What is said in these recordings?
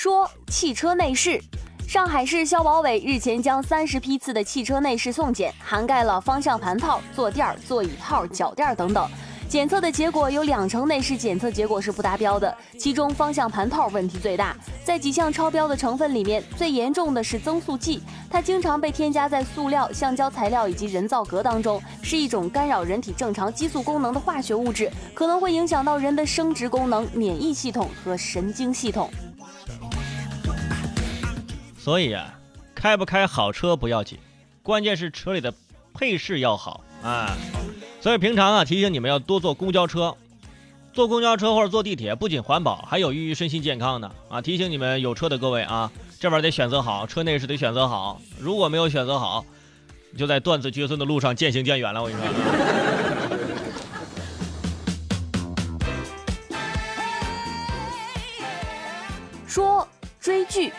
说汽车内饰。上海市消保委日前将三十批次的汽车内饰送检，涵盖了方向盘套、坐垫、座椅套、脚垫等等。检测的结果有两成内饰检测结果是不达标的，其中方向盘套问题最大。在几项超标的成分里面，最严重的是增速剂，它经常被添加在塑料、橡胶材料以及人造革当中，是一种干扰人体正常激素功能的化学物质，可能会影响到人的生殖功能、免疫系统和神经系统。所以啊，开不开好车不要紧，关键是车里的配饰要好啊。所以平常啊，提醒你们要多坐公交车，坐公交车或者坐地铁，不仅环保，还有益于身心健康呢啊。提醒你们有车的各位啊，这玩意儿得选择好，车内饰得选择好。如果没有选择好，就在断子绝孙的路上渐行渐远了。我跟你说，说追剧。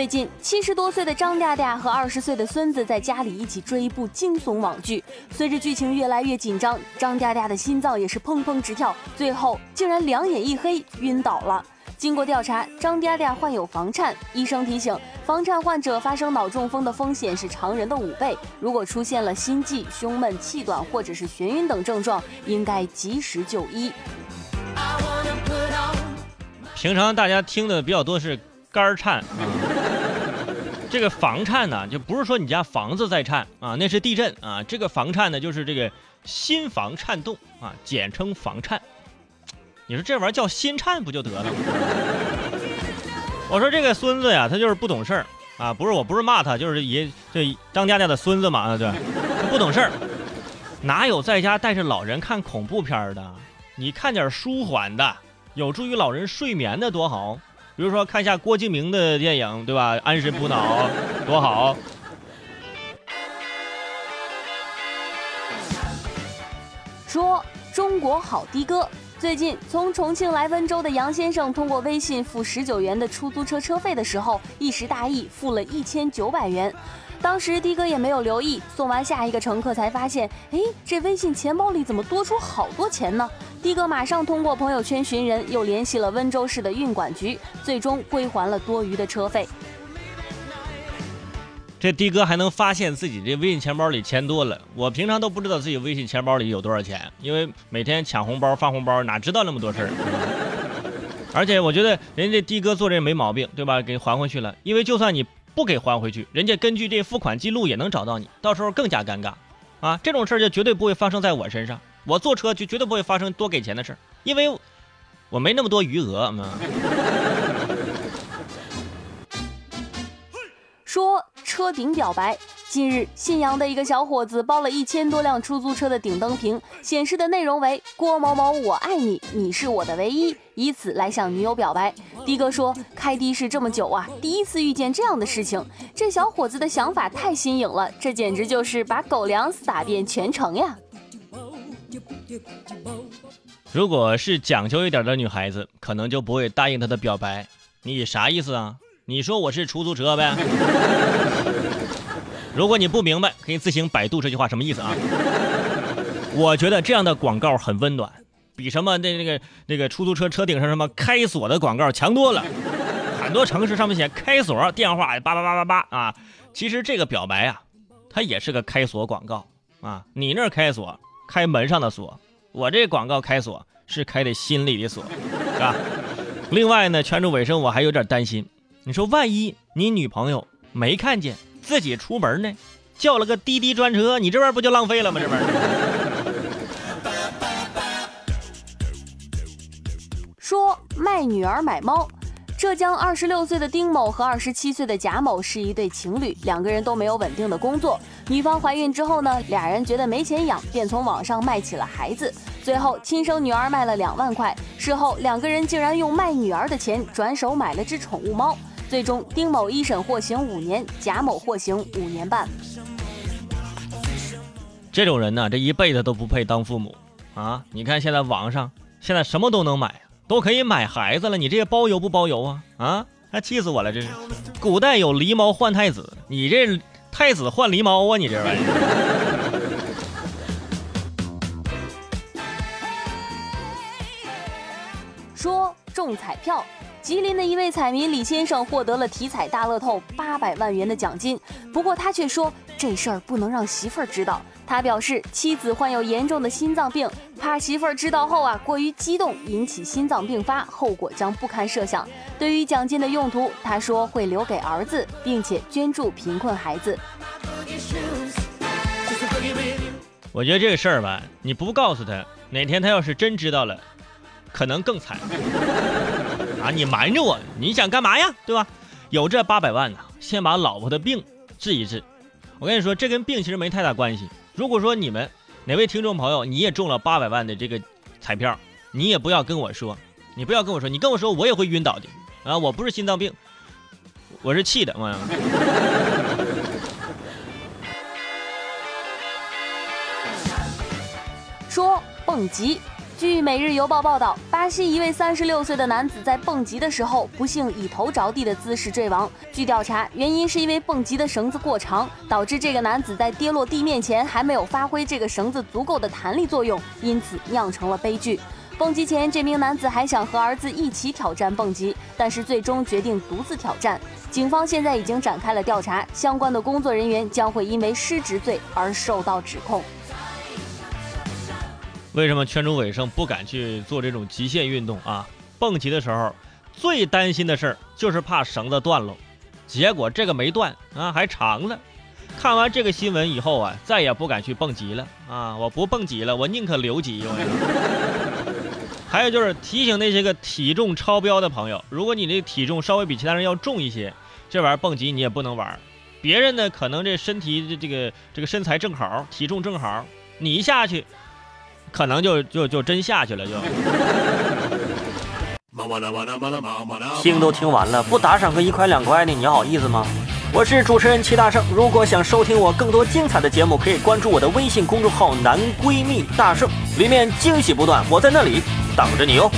最近，七十多岁的张嗲嗲和二十岁的孙子在家里一起追一部惊悚网剧。随着剧情越来越紧张，张嗲嗲的心脏也是砰砰直跳，最后竟然两眼一黑晕倒了。经过调查，张嗲嗲患有房颤，医生提醒，房颤患者发生脑中风的风险是常人的五倍。如果出现了心悸、胸闷、气短或者是眩晕等症状，应该及时就医。平常大家听的比较多是肝颤。这个房颤呢，就不是说你家房子在颤啊，那是地震啊。这个房颤呢，就是这个心房颤动啊，简称房颤。你说这玩意儿叫心颤不就得了？我说这个孙子呀，他就是不懂事儿啊，不是，我不是骂他，就是爷这张家家的孙子嘛啊，对，他不懂事儿，哪有在家带着老人看恐怖片的？你看点舒缓的，有助于老人睡眠的多好。比如说看一下郭敬明的电影，对吧？安神补脑，多好。说中国好的哥，最近从重庆来温州的杨先生通过微信付十九元的出租车车费的时候，一时大意付了一千九百元。当时的哥也没有留意，送完下一个乘客才发现，哎，这微信钱包里怎么多出好多钱呢？的哥马上通过朋友圈寻人，又联系了温州市的运管局，最终归还了多余的车费。这的哥还能发现自己这微信钱包里钱多了，我平常都不知道自己微信钱包里有多少钱，因为每天抢红包发红包，哪知道那么多事儿？而且我觉得人家的哥做这没毛病，对吧？给还回去了，因为就算你。不给还回去，人家根据这付款记录也能找到你，到时候更加尴尬，啊，这种事儿就绝对不会发生在我身上，我坐车就绝对不会发生多给钱的事儿，因为我没那么多余额嘛。说车顶表白。近日，信阳的一个小伙子包了一千多辆出租车的顶灯屏，显示的内容为“郭某某，我爱你，你是我的唯一”，以此来向女友表白。的哥说，开的士这么久啊，第一次遇见这样的事情。这小伙子的想法太新颖了，这简直就是把狗粮撒遍全城呀！如果是讲究一点的女孩子，可能就不会答应他的表白。你啥意思啊？你说我是出租车呗？如果你不明白，可以自行百度这句话什么意思啊？我觉得这样的广告很温暖，比什么那那个那个出租车车顶上什么开锁的广告强多了。很多城市上面写开锁电话八八八八八啊，其实这个表白啊，它也是个开锁广告啊。你那开锁开门上的锁，我这广告开锁是开的心里的锁，是吧？另外呢，圈住尾声我还有点担心，你说万一你女朋友没看见？自己出门呢，叫了个滴滴专车，你这边不就浪费了吗？这边说卖女儿买猫，浙江二十六岁的丁某和二十七岁的贾某是一对情侣，两个人都没有稳定的工作。女方怀孕之后呢，俩人觉得没钱养，便从网上卖起了孩子，最后亲生女儿卖了两万块。事后两个人竟然用卖女儿的钱转手买了只宠物猫。最终，丁某一审获刑五年，贾某获刑五年半。这种人呢，这一辈子都不配当父母啊！你看现在网上现在什么都能买，都可以买孩子了，你这些包邮不包邮啊？啊，还气死我了！这是古代有狸猫换太子，你这太子换狸猫啊？你这玩意儿。说中彩票。吉林的一位彩民李先生获得了体彩大乐透八百万元的奖金，不过他却说这事儿不能让媳妇儿知道。他表示妻子患有严重的心脏病，怕媳妇儿知道后啊过于激动引起心脏病发，后果将不堪设想。对于奖金的用途，他说会留给儿子，并且捐助贫困孩子。我觉得这个事儿吧，你不告诉他，哪天他要是真知道了，可能更惨。啊，你瞒着我，你想干嘛呀？对吧？有这八百万呢，先把老婆的病治一治。我跟你说，这跟病其实没太大关系。如果说你们哪位听众朋友你也中了八百万的这个彩票，你也不要跟我说，你不要跟我说，你跟我说我也会晕倒的啊！我不是心脏病，我是气的，妈呀！说蹦极。据《每日邮报》报道，巴西一位三十六岁的男子在蹦极的时候，不幸以头着地的姿势坠亡。据调查，原因是因为蹦极的绳子过长，导致这个男子在跌落地面前还没有发挥这个绳子足够的弹力作用，因此酿成了悲剧。蹦极前，这名男子还想和儿子一起挑战蹦极，但是最终决定独自挑战。警方现在已经展开了调查，相关的工作人员将会因为失职罪而受到指控。为什么圈中伟生不敢去做这种极限运动啊？蹦极的时候最担心的事儿就是怕绳子断了，结果这个没断啊，还长了。看完这个新闻以后啊，再也不敢去蹦极了啊！我不蹦极了，我宁可留级。还有就是提醒那些个体重超标的朋友，如果你这体重稍微比其他人要重一些，这玩意儿蹦极你也不能玩。别人呢可能这身体这这个这个身材正好，体重正好，你一下去。可能就就就真下去了，就。听都听完了，不打赏个一块两块的，你好意思吗？我是主持人齐大圣，如果想收听我更多精彩的节目，可以关注我的微信公众号“男闺蜜大圣”，里面惊喜不断，我在那里等着你哦。